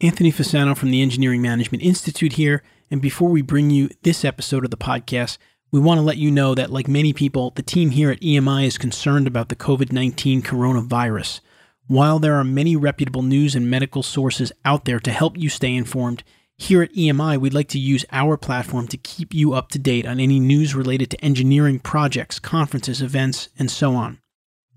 Anthony Fasano from the Engineering Management Institute here. And before we bring you this episode of the podcast, we want to let you know that, like many people, the team here at EMI is concerned about the COVID 19 coronavirus. While there are many reputable news and medical sources out there to help you stay informed, here at EMI, we'd like to use our platform to keep you up to date on any news related to engineering projects, conferences, events, and so on.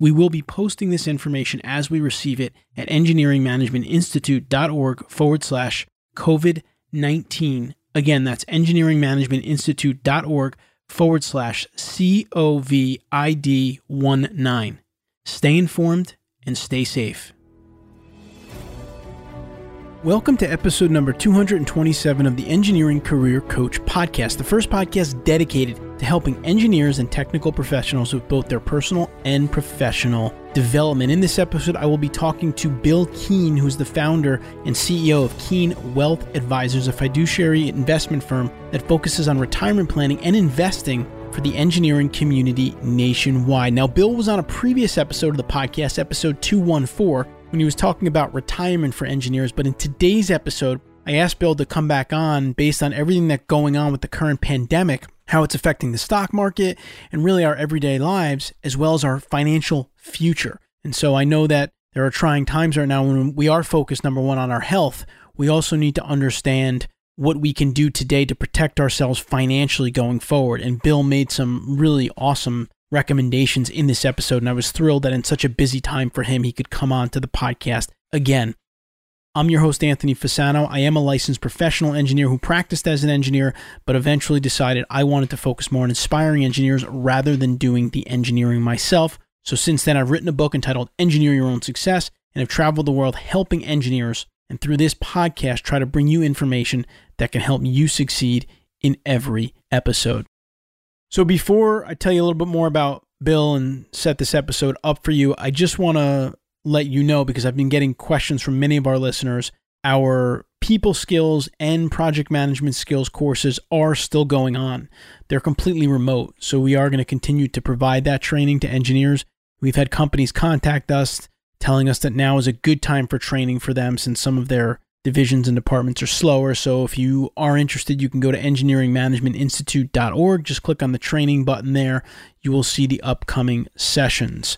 We will be posting this information as we receive it at engineeringmanagementinstitute.org forward slash COVID 19. Again, that's engineeringmanagementinstitute.org forward slash COVID 19. Stay informed and stay safe. Welcome to episode number 227 of the Engineering Career Coach Podcast, the first podcast dedicated to helping engineers and technical professionals with both their personal and professional development. In this episode, I will be talking to Bill Keen, who's the founder and CEO of Keen Wealth Advisors, a fiduciary investment firm that focuses on retirement planning and investing for the engineering community nationwide. Now, Bill was on a previous episode of the podcast, episode 214 when he was talking about retirement for engineers. But in today's episode, I asked Bill to come back on based on everything that's going on with the current pandemic, how it's affecting the stock market, and really our everyday lives, as well as our financial future. And so I know that there are trying times right now when we are focused, number one, on our health. We also need to understand what we can do today to protect ourselves financially going forward. And Bill made some really awesome recommendations in this episode. And I was thrilled that in such a busy time for him, he could come on to the podcast again. I'm your host, Anthony Fasano. I am a licensed professional engineer who practiced as an engineer, but eventually decided I wanted to focus more on inspiring engineers rather than doing the engineering myself. So since then, I've written a book entitled Engineer Your Own Success and have traveled the world helping engineers. And through this podcast, try to bring you information that can help you succeed in every episode. So before I tell you a little bit more about Bill and set this episode up for you, I just want to let you know because I've been getting questions from many of our listeners. Our people skills and project management skills courses are still going on. They're completely remote. So we are going to continue to provide that training to engineers. We've had companies contact us telling us that now is a good time for training for them since some of their divisions and departments are slower. So if you are interested, you can go to engineeringmanagementinstitute.org. Just click on the training button there. You will see the upcoming sessions.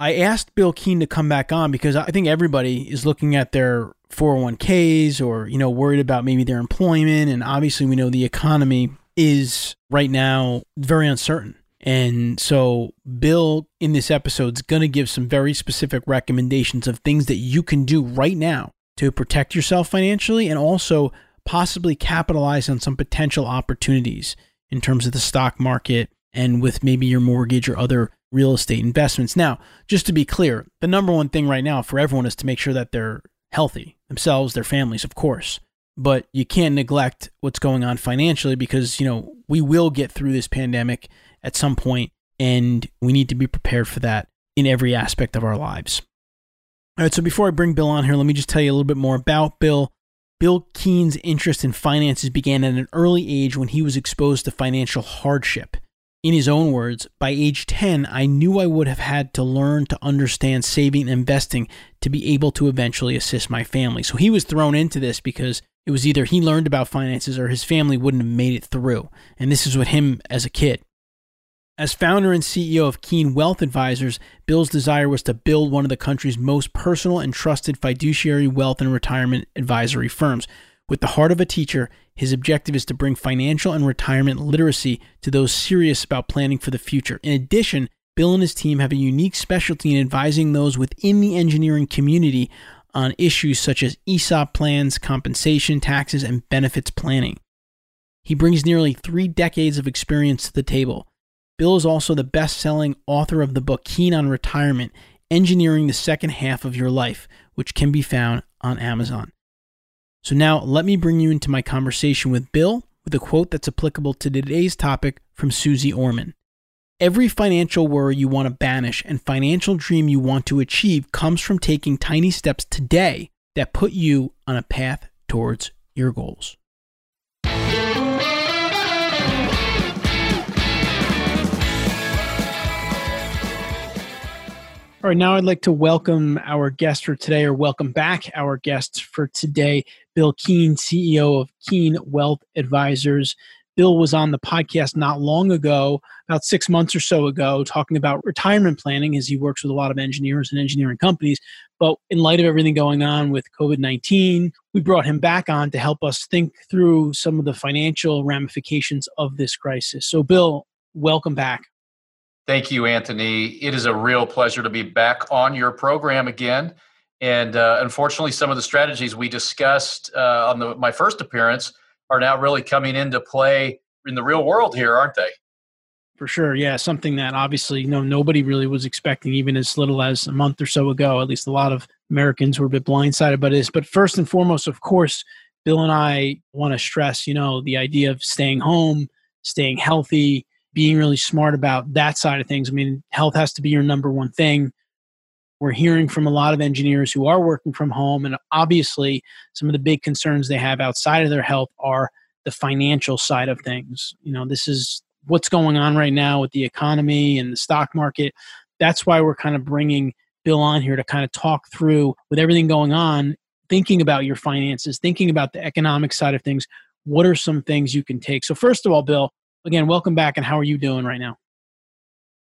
I asked Bill Keen to come back on because I think everybody is looking at their 401ks or, you know, worried about maybe their employment. And obviously, we know the economy is right now very uncertain. And so, Bill in this episode is going to give some very specific recommendations of things that you can do right now to protect yourself financially and also possibly capitalize on some potential opportunities in terms of the stock market and with maybe your mortgage or other real estate investments. Now, just to be clear, the number one thing right now for everyone is to make sure that they're healthy, themselves, their families, of course. But you can't neglect what's going on financially because, you know, we will get through this pandemic at some point and we need to be prepared for that in every aspect of our lives. All right, so before I bring Bill on here, let me just tell you a little bit more about Bill. Bill Keen's interest in finances began at an early age when he was exposed to financial hardship. In his own words, by age 10, I knew I would have had to learn to understand saving and investing to be able to eventually assist my family. So he was thrown into this because it was either he learned about finances or his family wouldn't have made it through. And this is what him as a kid. As founder and CEO of Keen Wealth Advisors, Bill's desire was to build one of the country's most personal and trusted fiduciary wealth and retirement advisory firms. With the heart of a teacher, his objective is to bring financial and retirement literacy to those serious about planning for the future. In addition, Bill and his team have a unique specialty in advising those within the engineering community on issues such as ESOP plans, compensation, taxes, and benefits planning. He brings nearly three decades of experience to the table. Bill is also the best selling author of the book Keen on Retirement Engineering the Second Half of Your Life, which can be found on Amazon. So, now let me bring you into my conversation with Bill with a quote that's applicable to today's topic from Suze Orman. Every financial worry you want to banish and financial dream you want to achieve comes from taking tiny steps today that put you on a path towards your goals. All right, now I'd like to welcome our guest for today, or welcome back our guest for today, Bill Keen, CEO of Keen Wealth Advisors. Bill was on the podcast not long ago, about six months or so ago, talking about retirement planning as he works with a lot of engineers and engineering companies. But in light of everything going on with COVID 19, we brought him back on to help us think through some of the financial ramifications of this crisis. So, Bill, welcome back. Thank you, Anthony. It is a real pleasure to be back on your program again. And uh, unfortunately, some of the strategies we discussed uh, on the, my first appearance are now really coming into play in the real world here, aren't they? For sure, yeah. Something that obviously, you know, nobody really was expecting, even as little as a month or so ago. At least a lot of Americans were a bit blindsided by this. But first and foremost, of course, Bill and I want to stress, you know, the idea of staying home, staying healthy, being really smart about that side of things. I mean, health has to be your number one thing. We're hearing from a lot of engineers who are working from home, and obviously, some of the big concerns they have outside of their health are the financial side of things. You know, this is what's going on right now with the economy and the stock market. That's why we're kind of bringing Bill on here to kind of talk through with everything going on, thinking about your finances, thinking about the economic side of things. What are some things you can take? So, first of all, Bill, again, welcome back, and how are you doing right now?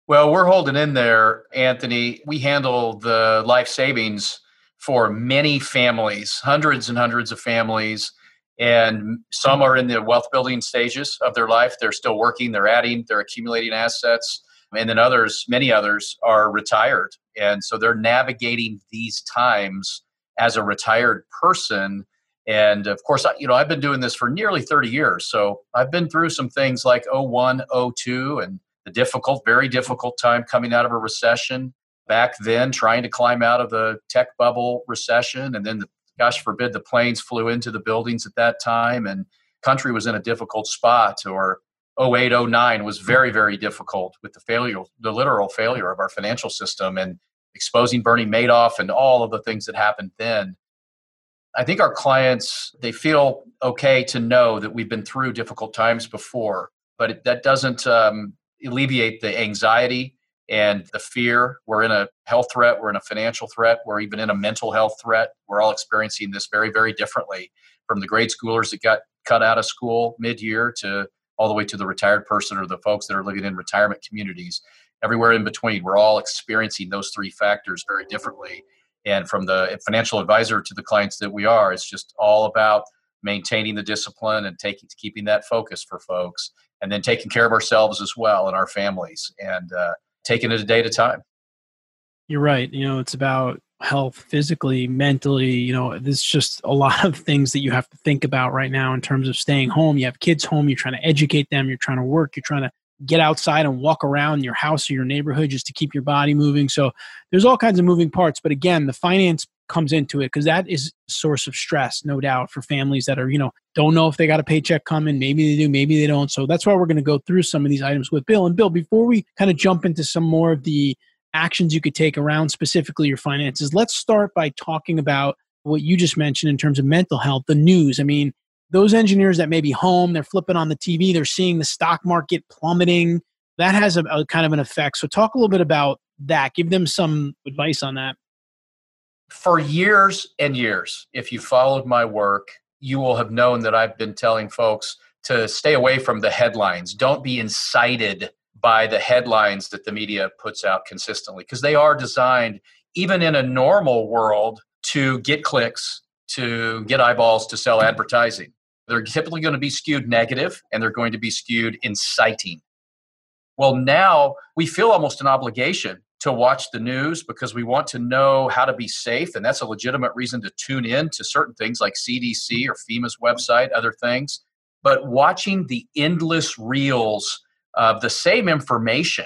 Well, we're holding in there, Anthony. We handle the life savings for many families, hundreds and hundreds of families, and some are in the wealth building stages of their life. They're still working, they're adding, they're accumulating assets, and then others, many others, are retired. And so they're navigating these times as a retired person and of course, you know, I've been doing this for nearly 30 years. So I've been through some things like 01, 02, and the difficult, very difficult time coming out of a recession. Back then, trying to climb out of the tech bubble recession. And then, the, gosh forbid, the planes flew into the buildings at that time. And country was in a difficult spot. Or 08, 09 was very, very difficult with the failure, the literal failure of our financial system and exposing Bernie Madoff and all of the things that happened then I think our clients they feel okay to know that we've been through difficult times before, but it, that doesn't um, alleviate the anxiety and the fear. We're in a health threat, we're in a financial threat, we're even in a mental health threat. We're all experiencing this very, very differently from the grade schoolers that got cut out of school mid-year to all the way to the retired person or the folks that are living in retirement communities. Everywhere in between, we're all experiencing those three factors very differently and from the financial advisor to the clients that we are it's just all about maintaining the discipline and taking keeping that focus for folks and then taking care of ourselves as well and our families and uh, taking it a day at a time. You're right you know it's about health physically mentally you know there's just a lot of things that you have to think about right now in terms of staying home. You have kids home you're trying to educate them you're trying to work you're trying to get outside and walk around your house or your neighborhood just to keep your body moving. So there's all kinds of moving parts. But again, the finance comes into it because that is a source of stress, no doubt, for families that are, you know, don't know if they got a paycheck coming. Maybe they do, maybe they don't. So that's why we're going to go through some of these items with Bill. And Bill, before we kind of jump into some more of the actions you could take around specifically your finances, let's start by talking about what you just mentioned in terms of mental health, the news. I mean, those engineers that may be home, they're flipping on the TV, they're seeing the stock market plummeting. That has a, a kind of an effect. So, talk a little bit about that. Give them some advice on that. For years and years, if you followed my work, you will have known that I've been telling folks to stay away from the headlines. Don't be incited by the headlines that the media puts out consistently because they are designed, even in a normal world, to get clicks, to get eyeballs, to sell advertising. They're typically going to be skewed negative and they're going to be skewed inciting. Well, now we feel almost an obligation to watch the news because we want to know how to be safe. And that's a legitimate reason to tune in to certain things like CDC or FEMA's website, other things. But watching the endless reels of the same information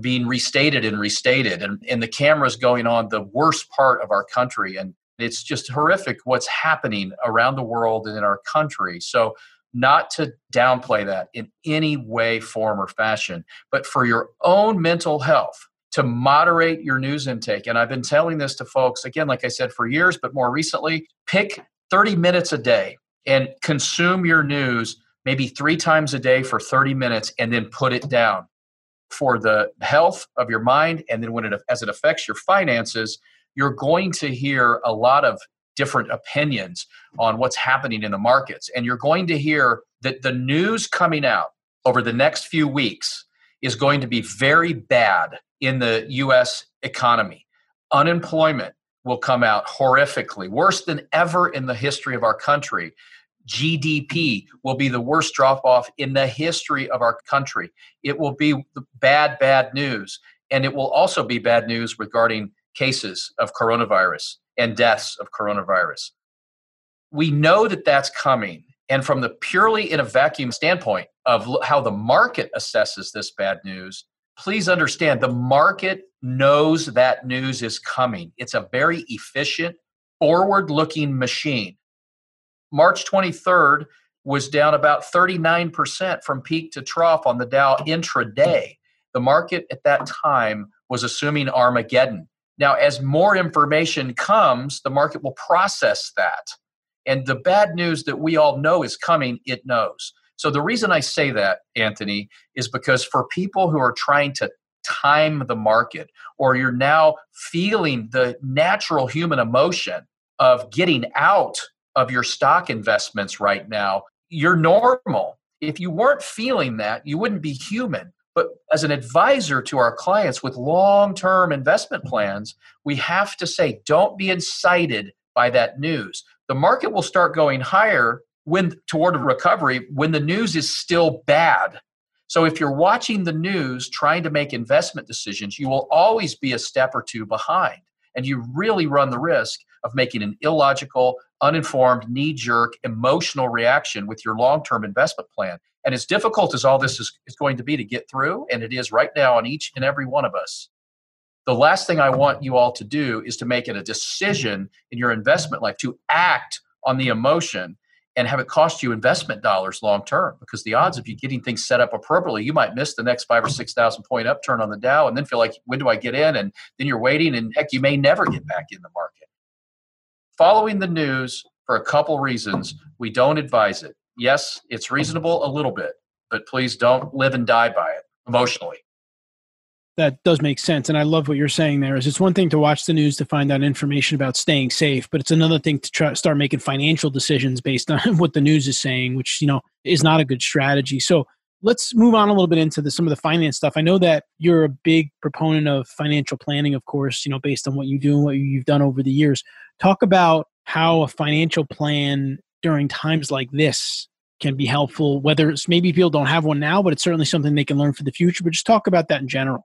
being restated and restated, and, and the cameras going on the worst part of our country and it's just horrific what's happening around the world and in our country. So, not to downplay that in any way, form, or fashion, but for your own mental health, to moderate your news intake. And I've been telling this to folks, again, like I said, for years, but more recently, pick 30 minutes a day and consume your news maybe three times a day for 30 minutes and then put it down. for the health of your mind and then when it as it affects your finances you're going to hear a lot of different opinions on what's happening in the markets and you're going to hear that the news coming out over the next few weeks is going to be very bad in the US economy unemployment will come out horrifically worse than ever in the history of our country GDP will be the worst drop off in the history of our country. It will be bad, bad news. And it will also be bad news regarding cases of coronavirus and deaths of coronavirus. We know that that's coming. And from the purely in a vacuum standpoint of how the market assesses this bad news, please understand the market knows that news is coming. It's a very efficient, forward looking machine. March 23rd was down about 39% from peak to trough on the Dow intraday. The market at that time was assuming Armageddon. Now, as more information comes, the market will process that. And the bad news that we all know is coming, it knows. So, the reason I say that, Anthony, is because for people who are trying to time the market, or you're now feeling the natural human emotion of getting out of your stock investments right now, you're normal. If you weren't feeling that, you wouldn't be human. But as an advisor to our clients with long term investment plans, we have to say, don't be incited by that news. The market will start going higher when toward a recovery when the news is still bad. So if you're watching the news trying to make investment decisions, you will always be a step or two behind. And you really run the risk of making an illogical, uninformed, knee jerk, emotional reaction with your long term investment plan. And as difficult as all this is, is going to be to get through, and it is right now on each and every one of us, the last thing I want you all to do is to make it a decision in your investment life to act on the emotion and have it cost you investment dollars long term because the odds of you getting things set up appropriately you might miss the next five or six thousand point upturn on the dow and then feel like when do i get in and then you're waiting and heck you may never get back in the market following the news for a couple reasons. We don't advise it. Yes, it's reasonable a little bit, but please don't live and die by it emotionally. That does make sense. And I love what you're saying there is it's one thing to watch the news to find out information about staying safe, but it's another thing to try start making financial decisions based on what the news is saying, which, you know, is not a good strategy. So let's move on a little bit into the, some of the finance stuff. I know that you're a big proponent of financial planning, of course, you know, based on what you do and what you've done over the years. Talk about how a financial plan during times like this can be helpful, whether it's maybe people don't have one now, but it's certainly something they can learn for the future. But just talk about that in general.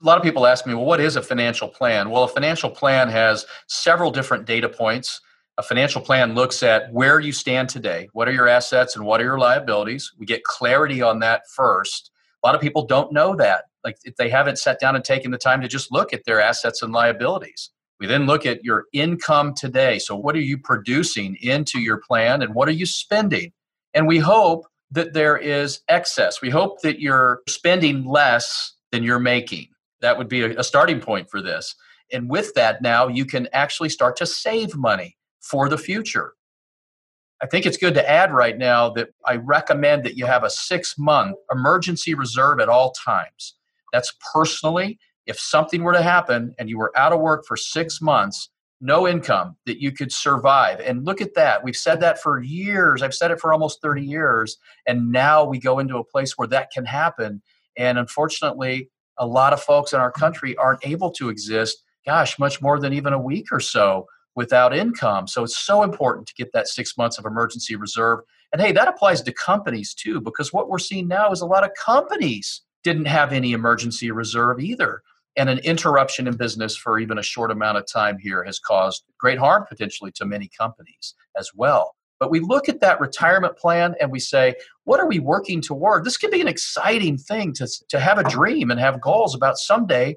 A lot of people ask me, well, what is a financial plan? Well, a financial plan has several different data points. A financial plan looks at where you stand today, what are your assets and what are your liabilities. We get clarity on that first. A lot of people don't know that. Like if they haven't sat down and taken the time to just look at their assets and liabilities. We then look at your income today. So, what are you producing into your plan and what are you spending? And we hope that there is excess. We hope that you're spending less than you're making. That would be a, starting point for this. And with that, now you can actually start to save money for the future. I think it's good to add right now that I recommend that you have a six month emergency reserve at all times. That's personally if something were to happen and you were out of work for six months, no income, that you could survive. And look at that. We've said that for years. I've said it for almost 30 years. And now we go into a place where that can happen. And unfortunately, a lot of folks in our country aren't able to exist, gosh, much more than even a week or so without income. So it's so important to get that six months of emergency reserve. And hey, that applies to companies too, because what we're seeing now is a lot of companies didn't have any emergency reserve either. And an interruption in business for even a short amount of time here has caused great harm potentially to many companies as well. But we look at that retirement plan and we say, what are we working toward? This could be an exciting thing to, to have a dream and have goals about someday.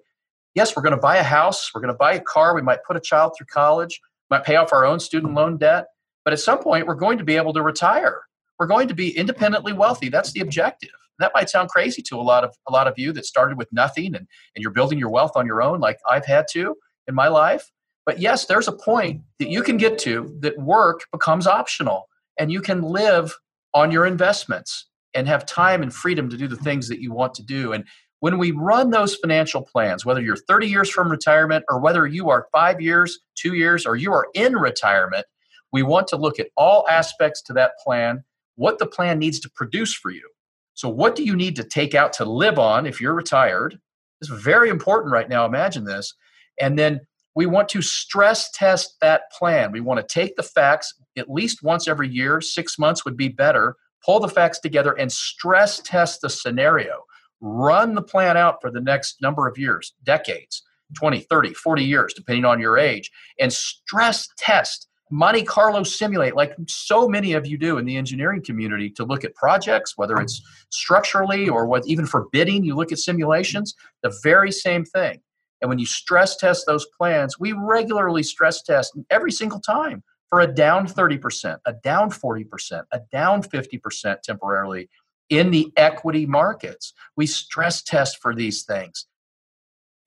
Yes, we're going to buy a house, we're going to buy a car, we might put a child through college, might pay off our own student loan debt. But at some point, we're going to be able to retire. We're going to be independently wealthy. That's the objective that might sound crazy to a lot of a lot of you that started with nothing and, and you're building your wealth on your own like I've had to in my life. But yes, there's a point that you can get to that work becomes optional and you can live on your investments and have time and freedom to do the things that you want to do. And when we run those financial plans, whether you're 30 years from retirement or whether you are five years, two years, or you are in retirement, we want to look at all aspects to that plan, what the plan needs to produce for you. So, what do you need to take out to live on if you're retired? It's very important right now. Imagine this. And then we want to stress test that plan. We want to take the facts at least once every year, six months would be better, pull the facts together and stress test the scenario run the plan out for the next number of years, decades, 20, 30, 40 years, depending on your age, and stress test, Monte Carlo simulate, like so many of you do in the engineering community, to look at projects, whether it's structurally or what even for bidding, you look at simulations, the very same thing. And when you stress test those plans, we regularly stress test every single time for a down 30%, a down 40%, a down 50% temporarily, in the equity markets. We stress test for these things.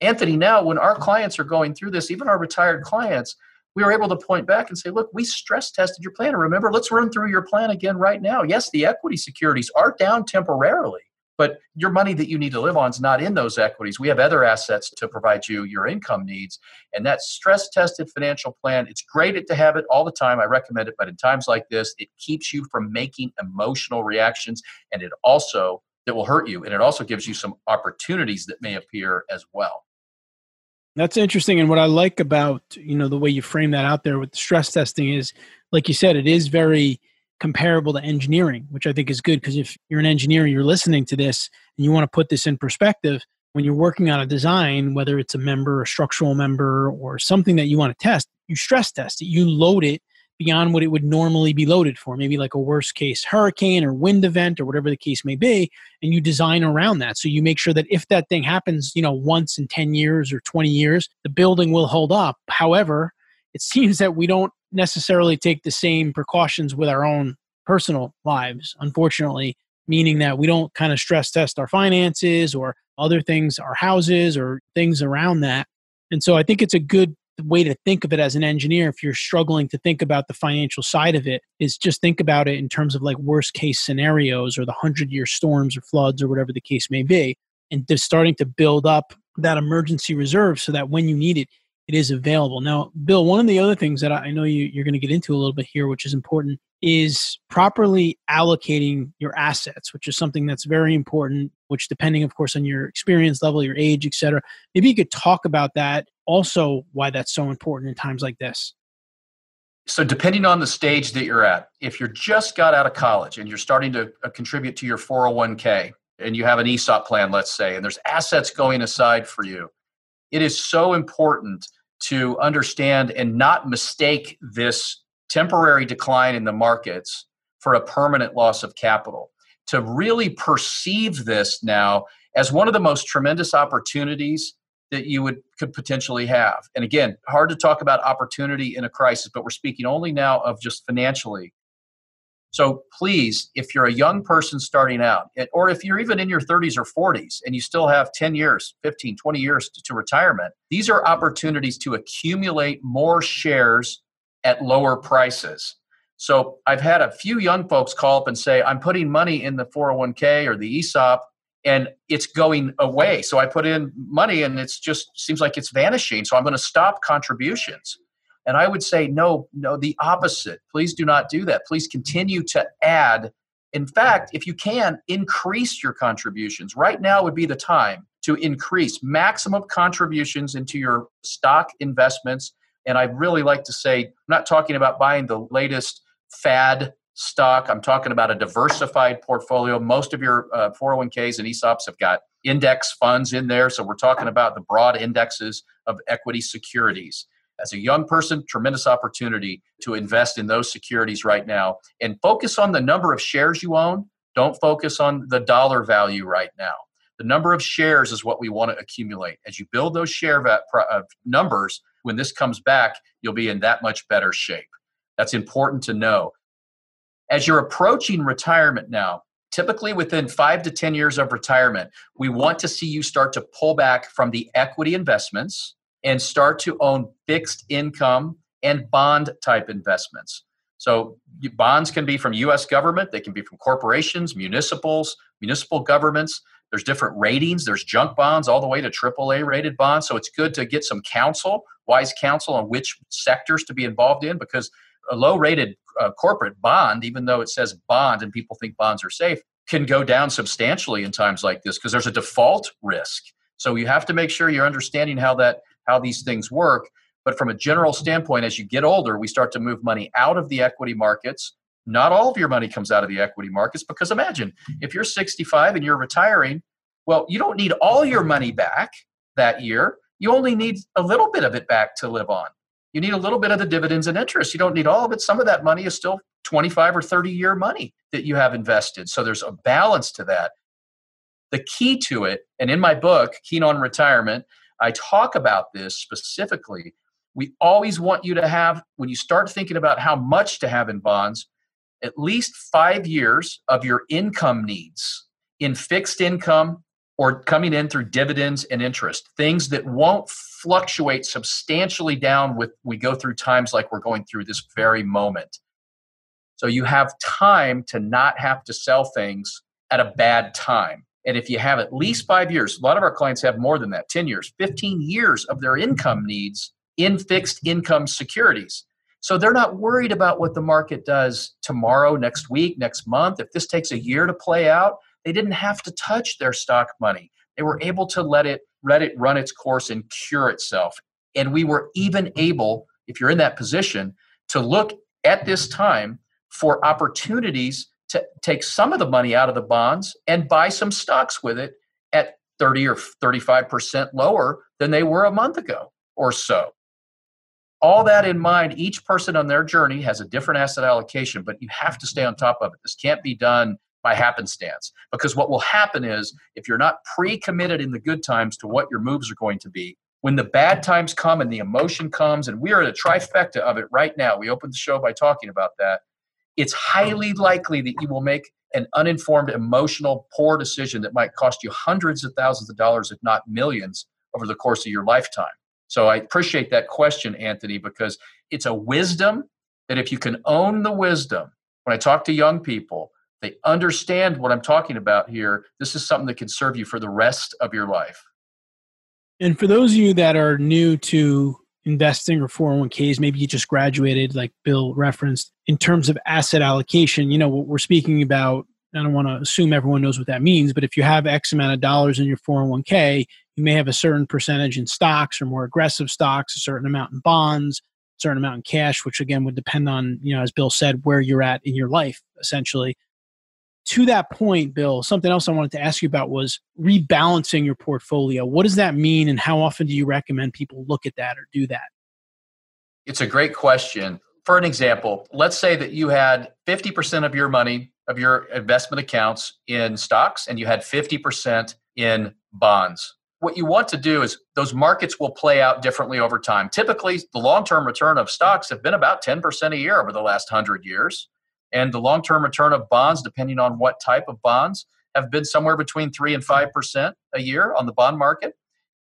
Anthony, now when our clients are going through this, even our retired clients, we were able to point back and say, look, we stress tested your plan. remember, let's run through your plan again right now. Yes, the equity securities are down temporarily, but your money that you need to live on is not in those equities. We have other assets to provide you your income needs. And that stress tested financial plan, it's great to have it all the time. I recommend it. But in times like this, it keeps you from making emotional reactions. And it also, it will hurt you. And it also gives you some opportunities that may appear as well. That's interesting. And what I like about, you know, the way you frame that out there with the stress testing is, like you said, it is very comparable to engineering, which I think is good because if you're an engineer, you're listening to this and you want to put this in perspective, when you're working on a design, whether it's a member, a structural member, or something that you want to test, you stress test it. You load it beyond what it would normally be loaded for, maybe like a worst case hurricane or wind event or whatever the case may be, and you design around that. So you make sure that if that thing happens, you know, once in 10 years or 20 years, the building will hold up. However, it seems that we don't necessarily take the same precautions with our own personal lives, unfortunately, meaning that we don't kind of stress test our finances or other things, our houses or things around that. And so I think it's a good way to think of it as an engineer if you're struggling to think about the financial side of it is just think about it in terms of like worst case scenarios or the 100 year storms or floods or whatever the case may be and just starting to build up that emergency reserve so that when you need it it is available. Now, Bill, one of the other things that I know you, you're going to get into a little bit here, which is important, is properly allocating your assets, which is something that's very important, which depending, of course, on your experience level, your age, etc. Maybe you could talk about that also, why that's so important in times like this. So, depending on the stage that you're at, if you're just got out of college and you're starting to uh, contribute to your 401k and you have an ESOP plan, let's say, and there's assets going aside for you, it is so important to understand and not mistake this temporary decline in the markets for a permanent loss of capital. To really perceive this now as one of the most tremendous opportunities that you would could potentially have. And again, hard to talk about opportunity in a crisis, but we're speaking only now of just financially. So please, if you're a young person starting out, or if you're even in your 30s or 40s and you still have 10 years, 15, 20 years to, retirement, these are opportunities to accumulate more shares at lower prices. So I've had a few young folks call up and say, I'm putting money in the 401k or the ESOP and it's going away. So I put in money and it's just seems like it's vanishing. So I'm going to stop contributions. And I would say, no, no, the opposite. Please do not do that. Please continue to add. In fact, if you can, increase your contributions. Right now would be the time to increase maximum contributions into your stock investments. And I'd really like to say, I'm not talking about buying the latest fad stock. I'm talking about a diversified portfolio. Most of your uh, 401ks and ESOPs have got index funds in there. So we're talking about the broad indexes of equity securities as a young person, tremendous opportunity to invest in those securities right now and focus on the number of shares you own. Don't focus on the dollar value right now. The number of shares is what we want to accumulate. As you build those share uh, numbers, when this comes back, you'll be in that much better shape. That's important to know. As you're approaching retirement now, typically within five to 10 years of retirement, we want to see you start to pull back from the equity investments and start to own fixed income and bond type investments. So bonds can be from US government, they can be from corporations, municipals, municipal governments. There's different ratings. There's junk bonds all the way to AAA rated bonds. So it's good to get some counsel, wise counsel on which sectors to be involved in because a low rated uh, corporate bond, even though it says bond and people think bonds are safe, can go down substantially in times like this because there's a default risk. So you have to make sure you're understanding how that how these things work. But from a general standpoint, as you get older, we start to move money out of the equity markets. Not all of your money comes out of the equity markets because imagine if you're 65 and you're retiring, well, you don't need all your money back that year. You only need a little bit of it back to live on. You need a little bit of the dividends and interest. You don't need all of it. Some of that money is still 25 or 30 year money that you have invested. So there's a balance to that. The key to it, and in my book, Keen on Retirement, I talk about this specifically we always want you to have, when you start thinking about how much to have in bonds, at least five years of your income needs in fixed income or coming in through dividends and interest, things that won't fluctuate substantially down with we go through times like we're going through this very moment. So you have time to not have to sell things at a bad time. And if you have at least five years, a lot of our clients have more than that 10 years, 15 years of their income needs in fixed income securities. So they're not worried about what the market does tomorrow, next week, next month. If this takes a year to play out, they didn't have to touch their stock money. They were able to let it let it run its course and cure itself. And we were even able, if you're in that position, to look at this time for opportunities take some of the money out of the bonds and buy some stocks with it at 30 or 35% lower than they were a month ago or so all that in mind, each person on their journey has a different asset allocation, but you have to stay on top of it. This can't be done by happenstance because what will happen is if you're not pre committed in the good times to what your moves are going to be, when the bad times come and the emotion comes, and we are at a trifecta of it right now, we opened the show by talking about that. It's highly likely that you will make an uninformed, emotional, poor decision that might cost you hundreds of thousands of dollars, if not millions, over the course of your lifetime. So I appreciate that question, Anthony, because it's a wisdom that if you can own the wisdom, when I talk to young people, they understand what I'm talking about here. This is something that can serve you for the rest of your life. And for those of you that are new to investing or 401ks, maybe you just graduated, like Bill referenced, in terms of asset allocation, you know, what we're speaking about, I don't want to assume everyone knows what that means, but if you have X amount of dollars in your 401k, you may have a certain percentage in stocks or more aggressive stocks, a certain amount in bonds, a certain amount in cash, which again would depend on, you know, as Bill said, where you're at in your life, essentially. To that point, Bill, something else I wanted to ask you about was rebalancing your portfolio. What does that mean, and how often do you recommend people look at that or do that? It's a great question. For an example, let's say that you had 50% of your money, of your investment accounts in stocks, and you had 50% in bonds what you want to do is those markets will play out differently over time. Typically, the long term return of stocks have been about 10% a year over the last 100 years. And the long term return of bonds, depending on what type of bonds, have been somewhere between 3 and 5% a year on the bond market.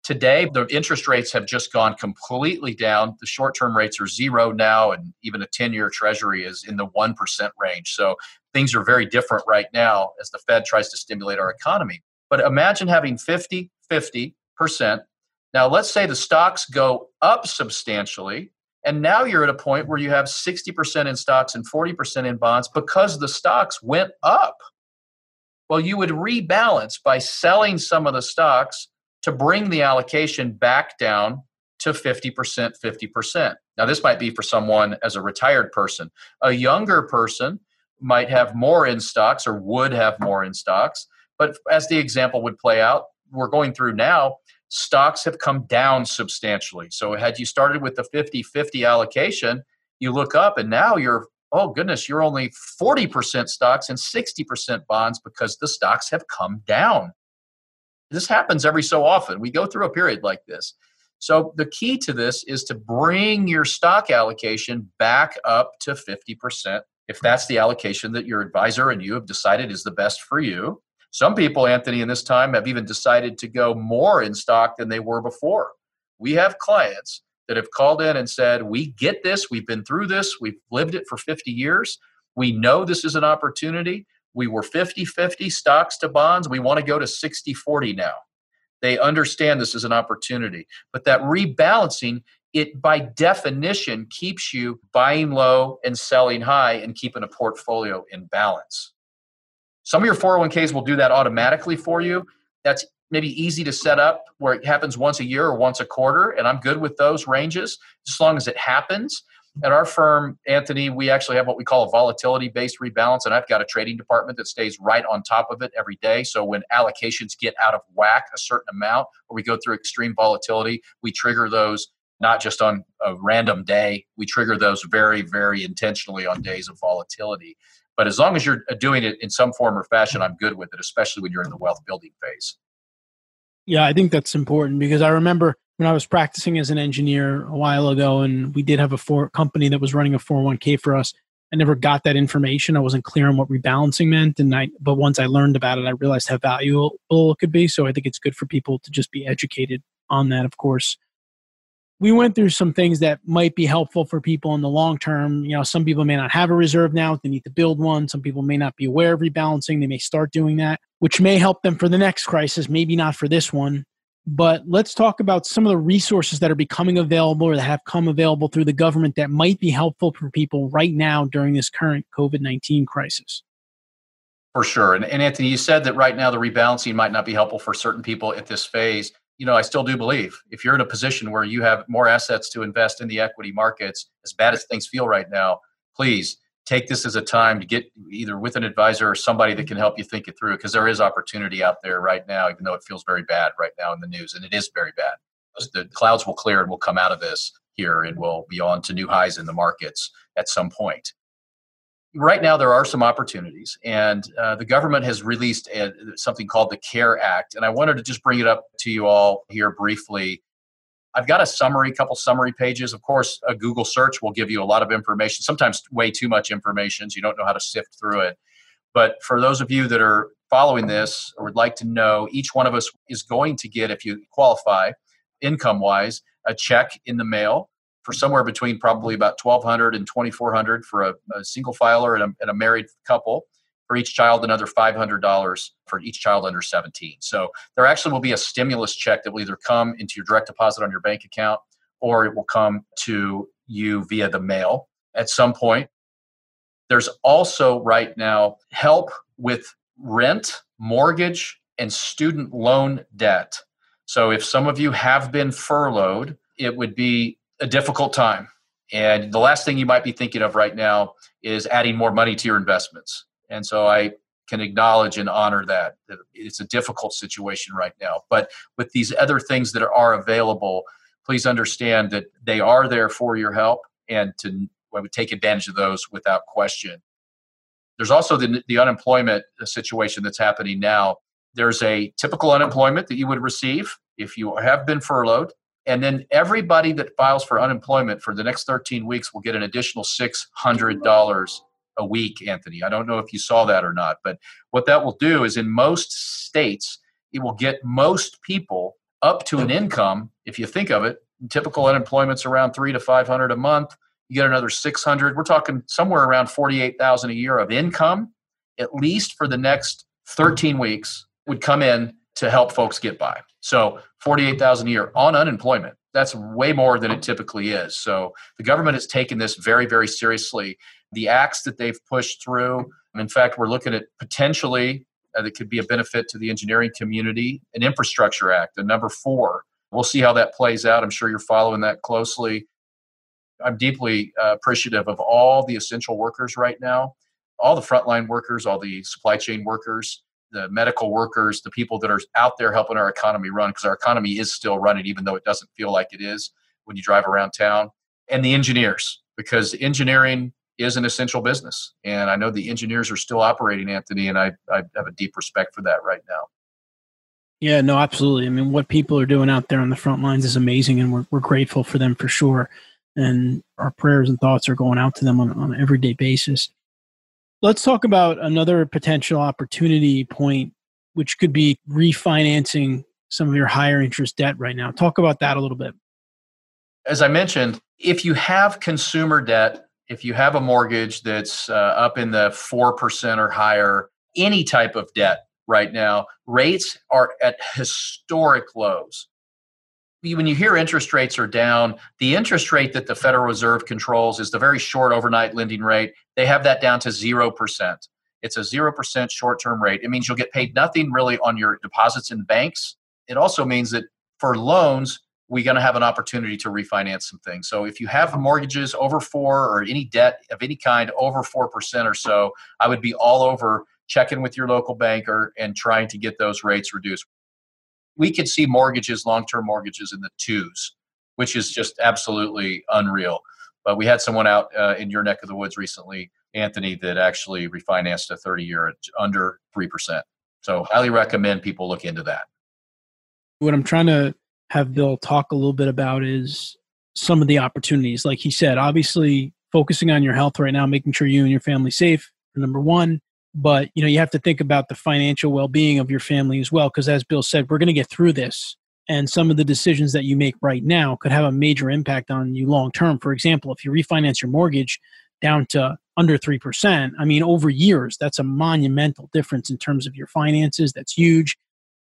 Today, the interest rates have just gone completely down. The short term rates are zero now, and even a 10 year treasury is in the 1% range. So things are very different right now as the Fed tries to stimulate our economy. But imagine having 50, 50%. Now, let's say the stocks go up substantially, and now you're at a point where you have 60% in stocks and 40% in bonds because the stocks went up. Well, you would rebalance by selling some of the stocks to bring the allocation back down to 50%, 50%. Now, this might be for someone as a retired person. A younger person might have more in stocks or would have more in stocks. But as the example would play out, we're going through now, stocks have come down substantially. So had you started with the 50-50 allocation, you look up and now you're oh goodness, you're only 40% stocks and 60% bonds because the stocks have come down. This happens every so often. We go through a period like this. So the key to this is to bring your stock allocation back up to 50% if that's the allocation that your advisor and you have decided is the best for you. Some people, Anthony, in this time have even decided to go more in stock than they were before. We have clients that have called in and said, We get this, we've been through this, we've lived it for 50 years, we know this is an opportunity. We were 50 50 stocks to bonds, we want to go to 60 40 now. They understand this is an opportunity. But that rebalancing, it by definition keeps you buying low and selling high and keeping a portfolio in balance. Some of your 401ks will do that automatically for you. That's maybe easy to set up where it happens once a year or once a quarter, and I'm good with those ranges as long as it happens. At our firm, Anthony, we actually have what we call a volatility based rebalance, and I've got a trading department that stays right on top of it every day. So when allocations get out of whack a certain amount, or we go through extreme volatility, we trigger those not just on a random day, we trigger those very, very intentionally on days of volatility. But as long as you're uh, doing it in some form or fashion, I'm good with it, especially when you're in the wealth building phase. Yeah, I think that's important because I remember when I was practicing as an engineer a while ago, and we did have a for company that was running a 401k for us. I never got that information. I wasn't clear on what rebalancing meant, and I. But once I learned about it, I realized how valuable it could be. So I think it's good for people to just be educated on that. Of course, we went through some things that might be helpful for people in the long term. You know, some people may not have a reserve now; they need to build one. Some people may not be aware of rebalancing; they may start doing that, which may help them for the next crisis. Maybe not for this one. But let's talk about some of the resources that are becoming available or that have come available through the government that might be helpful for people right now during this current COVID 19 crisis. For sure. And, and, Anthony, you said that right now the rebalancing might not be helpful for certain people at this phase you know, I still do believe if you're in a position where you have more assets to invest in the equity markets, as bad as things feel right now, please take this as a time to get either with an advisor or somebody that can help you think it through because there is opportunity out there right now, even though it feels very bad right now in the news, and it is very bad. The clouds will clear and we'll come out of this here and we'll be on to new highs in the markets at some point right now there are some opportunities and uh, the government has released a, something called the care act and i wanted to just bring it up to you all here briefly. I've got a summary couple summary pages. Of course a google search will give you a lot of information sometimes way too much information so you don't know how to sift through it. But for those of you that are following this or would like to know each one of us is going to get if you qualify income wise a check in the mail for somewhere between probably about 1200 and 2400 for a, a single filer and a, and a, married couple. For each child another $500 for each child under 17 so there actually will be a stimulus check that will either come into your direct deposit on your bank account or it will come to you via the mail at some point. There's also right now help with rent mortgage and student loan debt. So if some of you have been furloughed it would be a difficult time. And the last thing you might be thinking of right now is adding more money to your investments. And so I can acknowledge and honor that. It's a difficult situation right now. But with these other things that are available, please understand that they are there for your help and to I would take advantage of those without question. There's also the, the unemployment situation that's happening now. There's a typical unemployment that you would receive if you have been furloughed and then everybody that files for unemployment for the next 13 weeks will get an additional $600 a week, Anthony. I don't know if you saw that or not, but what that will do is in most states, it will get most people up to an income. If you think of it, typical unemployment's around three to 500 a month. You get another 600. We're talking somewhere around 48,000 a year of income, at least for the next 13 weeks, would come in to help folks get by. So 48,000 a year on unemployment. That's way more than it typically is. So the government has taken this very, very seriously. The acts that they've pushed through, in fact, we're looking at potentially uh, that could be a benefit to the engineering community, an infrastructure act, a number four. We'll see how that plays out. I'm sure you're following that closely. I'm deeply uh, appreciative of all the essential workers right now, all the frontline workers, all the supply chain workers the medical workers, the people that are out there helping our economy run, because our economy is still running, even though it doesn't feel like it is when you drive around town, and the engineers, because engineering is an essential business. And I know the engineers are still operating, Anthony, and I, I have a deep respect for that right now. Yeah, no, absolutely. I mean, what people are doing out there on the front lines is amazing, and we're, we're grateful for them for sure. And our prayers and thoughts are going out to them on, on an everyday basis. Let's talk about another potential opportunity point, which could be refinancing some of your higher interest debt right now. Talk about that a little bit. As I mentioned, if you have consumer debt, if you have a mortgage that's uh, up in the 4% or higher, any type of debt right now, rates are at historic lows. When you hear interest rates are down, the interest rate that the Federal Reserve controls is the very short overnight lending rate. They have that down to 0%. It's a 0% short term rate. It means you'll get paid nothing really on your deposits in banks. It also means that for loans, we're going to have an opportunity to refinance some things. So if you have mortgages over four or any debt of any kind over 4% or so, I would be all over checking with your local banker and trying to get those rates reduced. We could see mortgages, long term mortgages in the twos, which is just absolutely unreal. But we had someone out uh, in your neck of the woods recently, Anthony, that actually refinanced a 30 year at under 3%. So, highly recommend people look into that. What I'm trying to have Bill talk a little bit about is some of the opportunities. Like he said, obviously focusing on your health right now, making sure you and your family safe, number one. But you know, you have to think about the financial well-being of your family as well, because as Bill said, we're going to get through this, and some of the decisions that you make right now could have a major impact on you long term. For example, if you refinance your mortgage down to under 3%, I mean, over years, that's a monumental difference in terms of your finances. That's huge.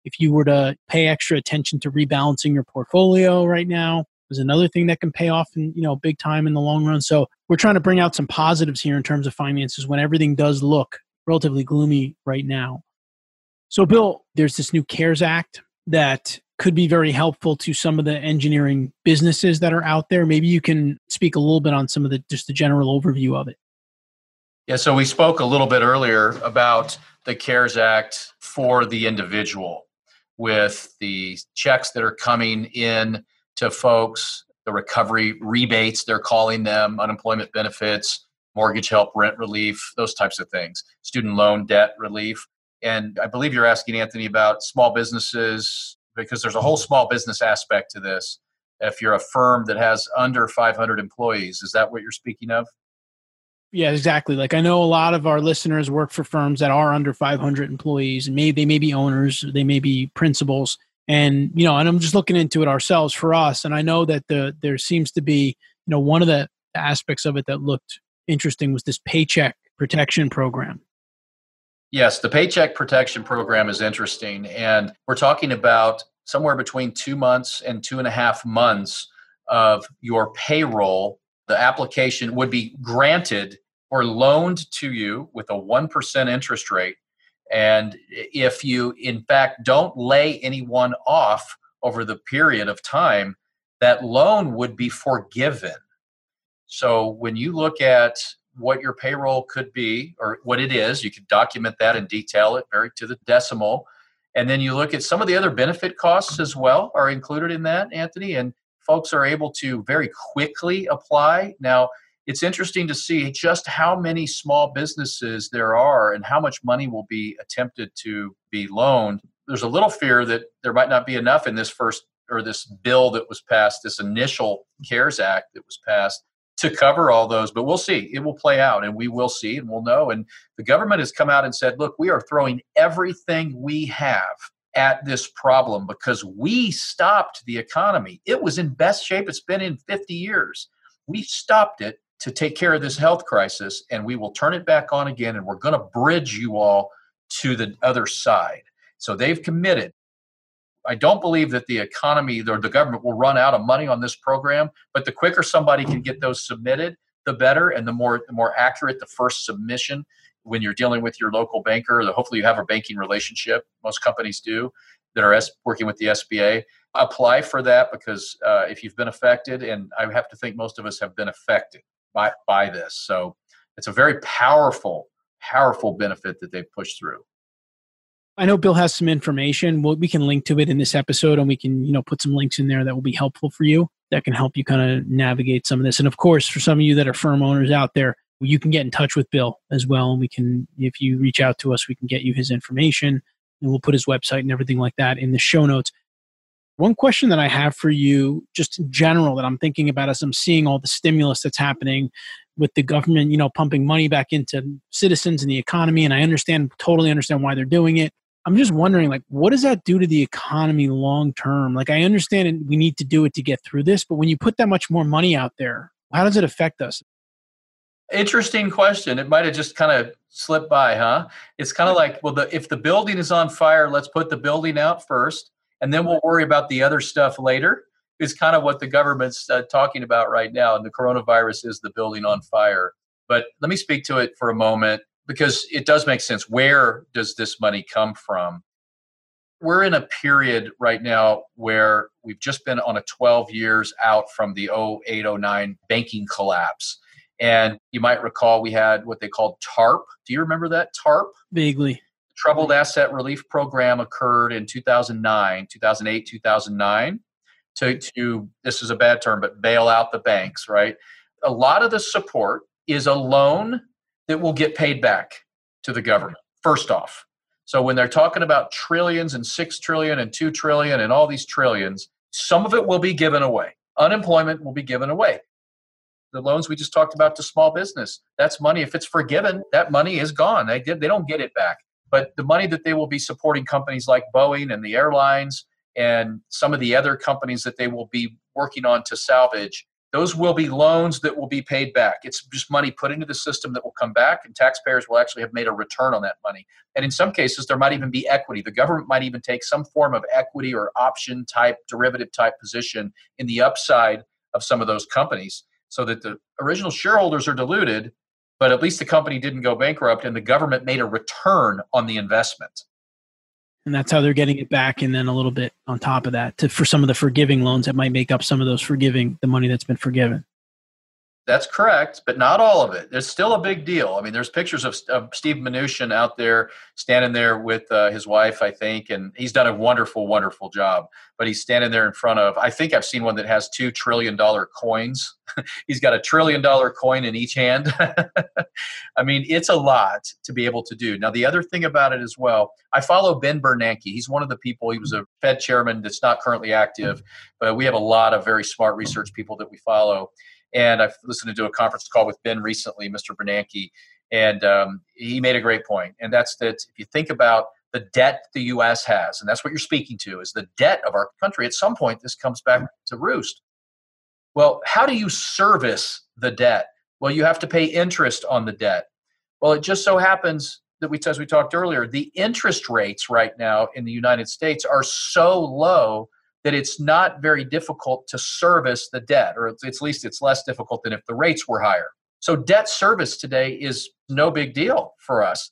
If you were to pay extra attention to rebalancing your portfolio right now, is another thing that can pay off in you know big time in the long run. So we're trying to bring out some positives here in terms of finances when everything does look relatively gloomy right now. So Bill, there's this new CARES Act that could be very helpful to some of the engineering businesses that are out there. Maybe you can speak a little bit on some of the just the general overview of it. Yeah, so we spoke a little bit earlier about the CARES Act for the individual with the checks that are coming in to folks, the recovery rebates, they're calling them, unemployment benefits, mortgage help, rent relief, those types of things, student loan debt relief. And I believe you're asking Anthony about small businesses because there's a whole small business aspect to this. If you're a firm that has under 500 employees, is that what you're speaking of? Yeah, exactly. Like I know a lot of our listeners work for firms that are under 500 employees, and maybe they may be owners, they may be principals, and you know, and I'm just looking into it ourselves for us, and I know that the there seems to be, you know, one of the aspects of it that looked interesting was this paycheck protection program. Yes, the paycheck protection program is interesting, and we're talking about somewhere between two months and two and a half months of your payroll the application would be granted or loaned to you with a 1% interest rate. And if you, in fact, don't lay anyone off over the period of time, that loan would be forgiven. So when you look at what your payroll could be or what it is, you can document that and detail it very to the decimal. And then you look at some of the other benefit costs as well are included in that, Anthony. And folks are able to very quickly apply. Now, it's interesting to see just how many small businesses there are and how much money will be attempted to be loaned. There's a little fear that there might not be enough in this first or this bill that was passed, this initial CARES Act that was passed to cover all those, but we'll see. It will play out and we will see and we'll know. And the government has come out and said, look, we are throwing everything we have at this problem because we stopped the economy. It was in best shape it's been in 50 years. We stopped it to take care of this health crisis, and we will turn it back on again, and we're going to bridge you all to the other side. So they've committed. I don't believe that the economy or the government will run out of money on this program, but the quicker somebody can get those submitted, the better, and the more the more accurate the first submission when you're dealing with your local banker, hopefully you have a banking relationship. Most companies do that are working with the SBA. Apply for that because uh, if you've been affected, and I have to think most of us have been affected by, by this. So it's a very powerful, powerful benefit that they've pushed through. I know Bill has some information. we can link to it in this episode, and we can you know put some links in there that will be helpful for you. That can help you kind of navigate some of this. And of course, for some of you that are firm owners out there, you can get in touch with Bill as well. And we can, if you reach out to us, we can get you his information and we'll put his website and everything like that in the show notes. One question that I have for you, just in general, that I'm thinking about as I'm seeing all the stimulus that's happening with the government, you know, pumping money back into citizens and the economy, and I understand, totally understand why they're doing it. I'm just wondering, like, what does that do to the economy long term? Like, I understand we need to do it to get through this, but when you put that much more money out there, how does it affect us? Interesting question. It might have just kind of slipped by, huh? It's kind of like, well, the, if the building is on fire, let's put the building out first, and then we'll worry about the other stuff later. Is kind of what the government's uh, talking about right now, and the coronavirus is the building on fire. But let me speak to it for a moment because it does make sense. Where does this money come from? We're in a period right now where we've just been on a 12 years out from the 0809 banking collapse. And you might recall we had what they called TARP. Do you remember that TARP? Vaguely. Troubled Asset Relief Program occurred in 2009, 2008, 2009. To, to this is a bad term, but bail out the banks, right? A lot of the support is a loan that will get paid back to the government, first off. So when they're talking about trillions and six trillion and two trillion and all these trillions, some of it will be given away. Unemployment will be given away. The loans we just talked about to small business, that's money. If it's forgiven, that money is gone. They did they don't get it back. But the money that they will be supporting companies like Boeing and the airlines and some of the other companies that they will be working on to salvage those will be loans that will be paid back. It's just money put into the system that will come back, and taxpayers will actually have made a return on that money. And in some cases, there might even be equity. The government might even take some form of equity or option type, derivative type position in the upside of some of those companies so that the original shareholders are diluted, but at least the company didn't go bankrupt and the government made a return on the investment and that's how they're getting it back. And then a little bit on top of that to for some of the forgiving loans that might make up some of those forgiving the money that's been forgiven that's correct, but not all of it. There's still a big deal. I mean, there's pictures of, of Steve Mnuchin out there standing there with uh, his wife, I think, and he's done a wonderful, wonderful job. But he's standing there in front of, I think I've seen one that has two trillion dollar coins. he's got a trillion dollar coin in each hand. I mean, it's a lot to be able to do. Now, the other thing about it as well, I follow Ben Bernanke. He's one of the people, he was a Fed chairman that's not currently active, but we have a lot of very smart research people that we follow and I've listened to a conference call with Ben recently, Mr. Bernanke, and um, he made a great point. And that's that if you think about the debt the U.S. has, and that's what you're speaking to, is the debt of our country. At some point, this comes back to roost. Well, how do you service the debt? Well, you have to pay interest on the debt. Well, it just so happens that we, as we talked earlier, the interest rates right now in the United States are so low that it's not very difficult to service the debt, or at least it's less difficult than if the rates were higher. So, debt service today is no big deal for us.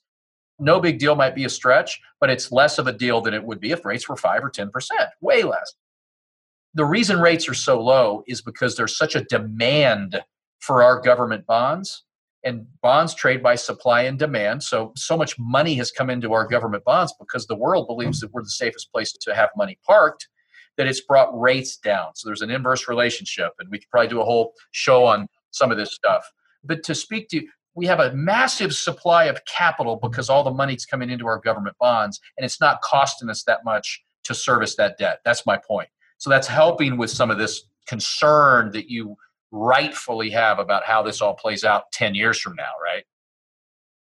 No big deal might be a stretch, but it's less of a deal than it would be if rates were 5 or 10%, way less. The reason rates are so low is because there's such a demand for our government bonds and bonds trade by supply and demand so so much money has come into our government bonds because the world believes that we're the safest place to have money parked that it's brought rates down. So there's an inverse relationship, and we could probably do a whole show on some of this stuff. But to speak to, we have a massive supply of capital because all the money's coming into our government bonds, and it's not costing us that much to service that debt. That's my point. So that's helping with some of this concern that you rightfully have about how this all plays out 10 years from now, right?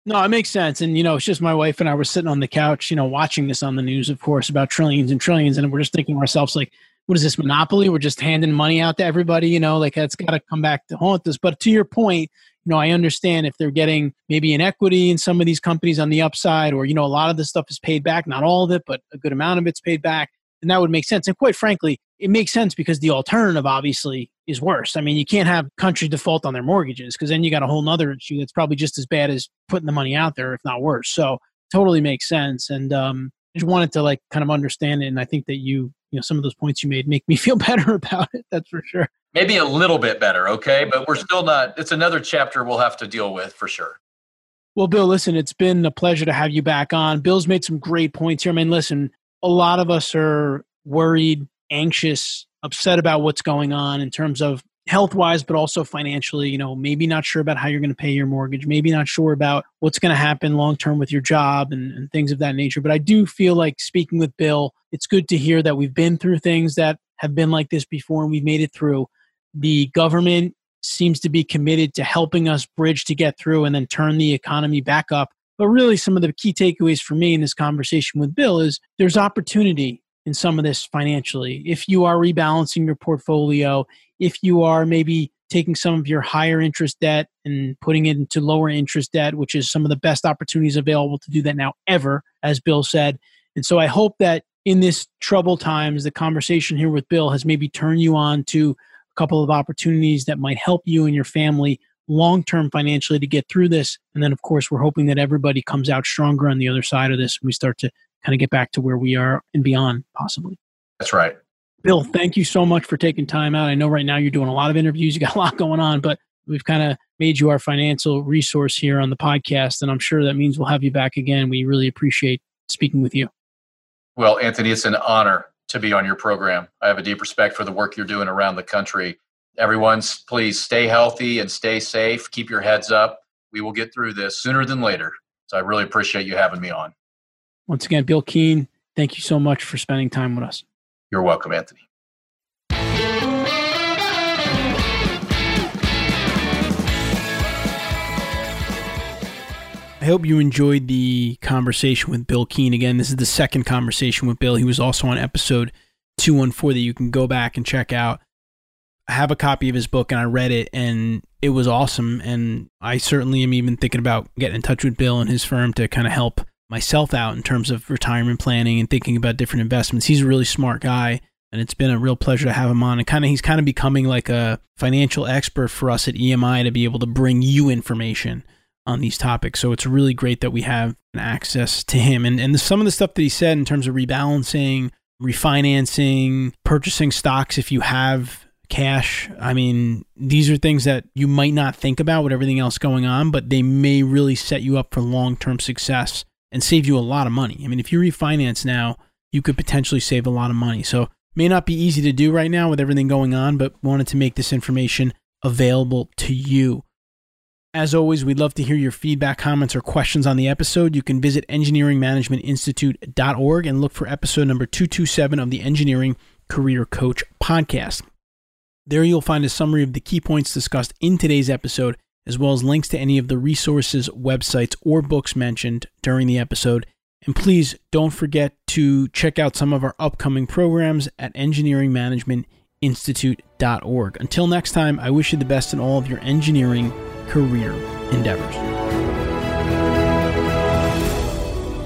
No, it makes sense. And, you know, it's just my wife and I were sitting on the couch, you know, watching this on the news, of course, about trillions and trillions. And we're just thinking to ourselves, like, what is this monopoly? We're just handing money out to everybody, you know, like that's got to come back to haunt us. But to your point, you know, I understand if they're getting maybe an equity in some of these companies on the upside, or, you know, a lot of the stuff is paid back, not all of it, but a good amount of it's paid back. And that would make sense. And quite frankly, it makes sense because the alternative obviously is worse. I mean, you can't have country default on their mortgages because then you got a whole nother issue that's probably just as bad as putting the money out there, if not worse. So totally makes sense. And um, I just wanted to like kind of understand it. And I think that you, you know, some of those points you made make me feel better about it. That's for sure. Maybe a little bit better. Okay. But we're still not, it's another chapter we'll have to deal with for sure. Well, Bill, listen, it's been a pleasure to have you back on. Bill's made some great points here. I mean, listen, a lot of us are worried, anxious, upset about what's going on in terms of health wise, but also financially. You know, maybe not sure about how you're going to pay your mortgage, maybe not sure about what's going to happen long term with your job and, and, things of that nature. But I do feel like speaking with Bill, it's good to hear that we've been through things that have been like this before and we've made it through. The government seems to be committed to helping us bridge to get through and then turn the economy back up But really, some of the key takeaways for me in this conversation with Bill is there's opportunity in some of this financially. If you are rebalancing your portfolio, if you are maybe taking some of your higher interest debt and putting it into lower interest debt, which is some of the best opportunities available to do that now ever, as Bill said. And so I hope that in this troubled times, the conversation here with Bill has maybe turned you on to a couple of opportunities that might help you and your family long term financially to get through this. And then, of course, we're hoping that everybody comes out stronger on the other side of this. And we start to kind of get back to where we are and beyond, possibly. That's right. Bill, thank you so much for taking time out. I know right now you're doing a lot of interviews, you got a lot going on, but we've kind of made you our financial resource here on the podcast. And I'm sure that means we'll have you back again. We really appreciate speaking with you. Well, Anthony, it's an honor to be on your program. I have a deep respect for the work you're doing around the country. Everyone's please stay healthy and stay safe. Keep your heads up. We will get through this sooner than later. So I really appreciate you having me on. Once again, Bill Keen, thank you so much for spending time with us. You're welcome, Anthony. I hope you enjoyed the conversation with Bill Keen. Again, this is the second conversation with Bill. He was also on episode 214 that you can go back and check out. I have a copy of his book and I read it and it was awesome. And I certainly am even thinking about getting in touch with Bill and his firm to kind of help myself out in terms of retirement planning and thinking about different investments. He's a really smart guy, and it's been a real pleasure to have him on. And kind of, he's kind of becoming like a financial expert for us at EMI to be able to bring you information on these topics. So it's really great that we have access to him. And and some of the stuff that he said in terms of rebalancing, refinancing, purchasing stocks if you have cash. I mean, these are things that you might not think about with everything else going on, but they may really set you up for long term success and save you a lot of money. I mean, if you refinance now, you could potentially save a lot of money. So, may not be easy to do right now with everything going on, but wanted to make this information available to you. As always, we'd love to hear your feedback, comments, or questions on the episode. You can visit engineeringmanagementinstitute.org and look for episode number 227 of the Engineering Career Coach podcast. There you'll find a summary of the key points discussed in today's episode as well as links to any of the resources, websites, or books mentioned during the episode. And please don't forget to check out some of our upcoming programs at engineeringmanagementinstitute.org. Until next time, I wish you the best in all of your engineering career endeavors.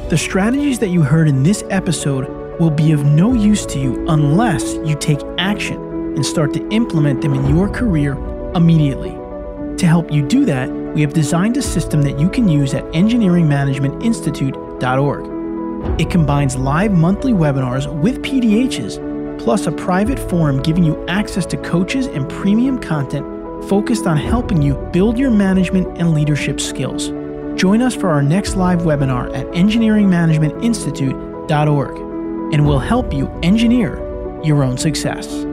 The strategies that you heard in this episode will be of no use to you unless you take action and start to implement them in your career immediately. To help you do that, we have designed a system that you can use at engineeringmanagementinstitute.org. It combines live monthly webinars with PDHs, plus a private forum giving you access to coaches and premium content focused on helping you build your management and leadership skills. Join us for our next live webinar at engineeringmanagementinstitute.org, and we'll help you engineer your own success.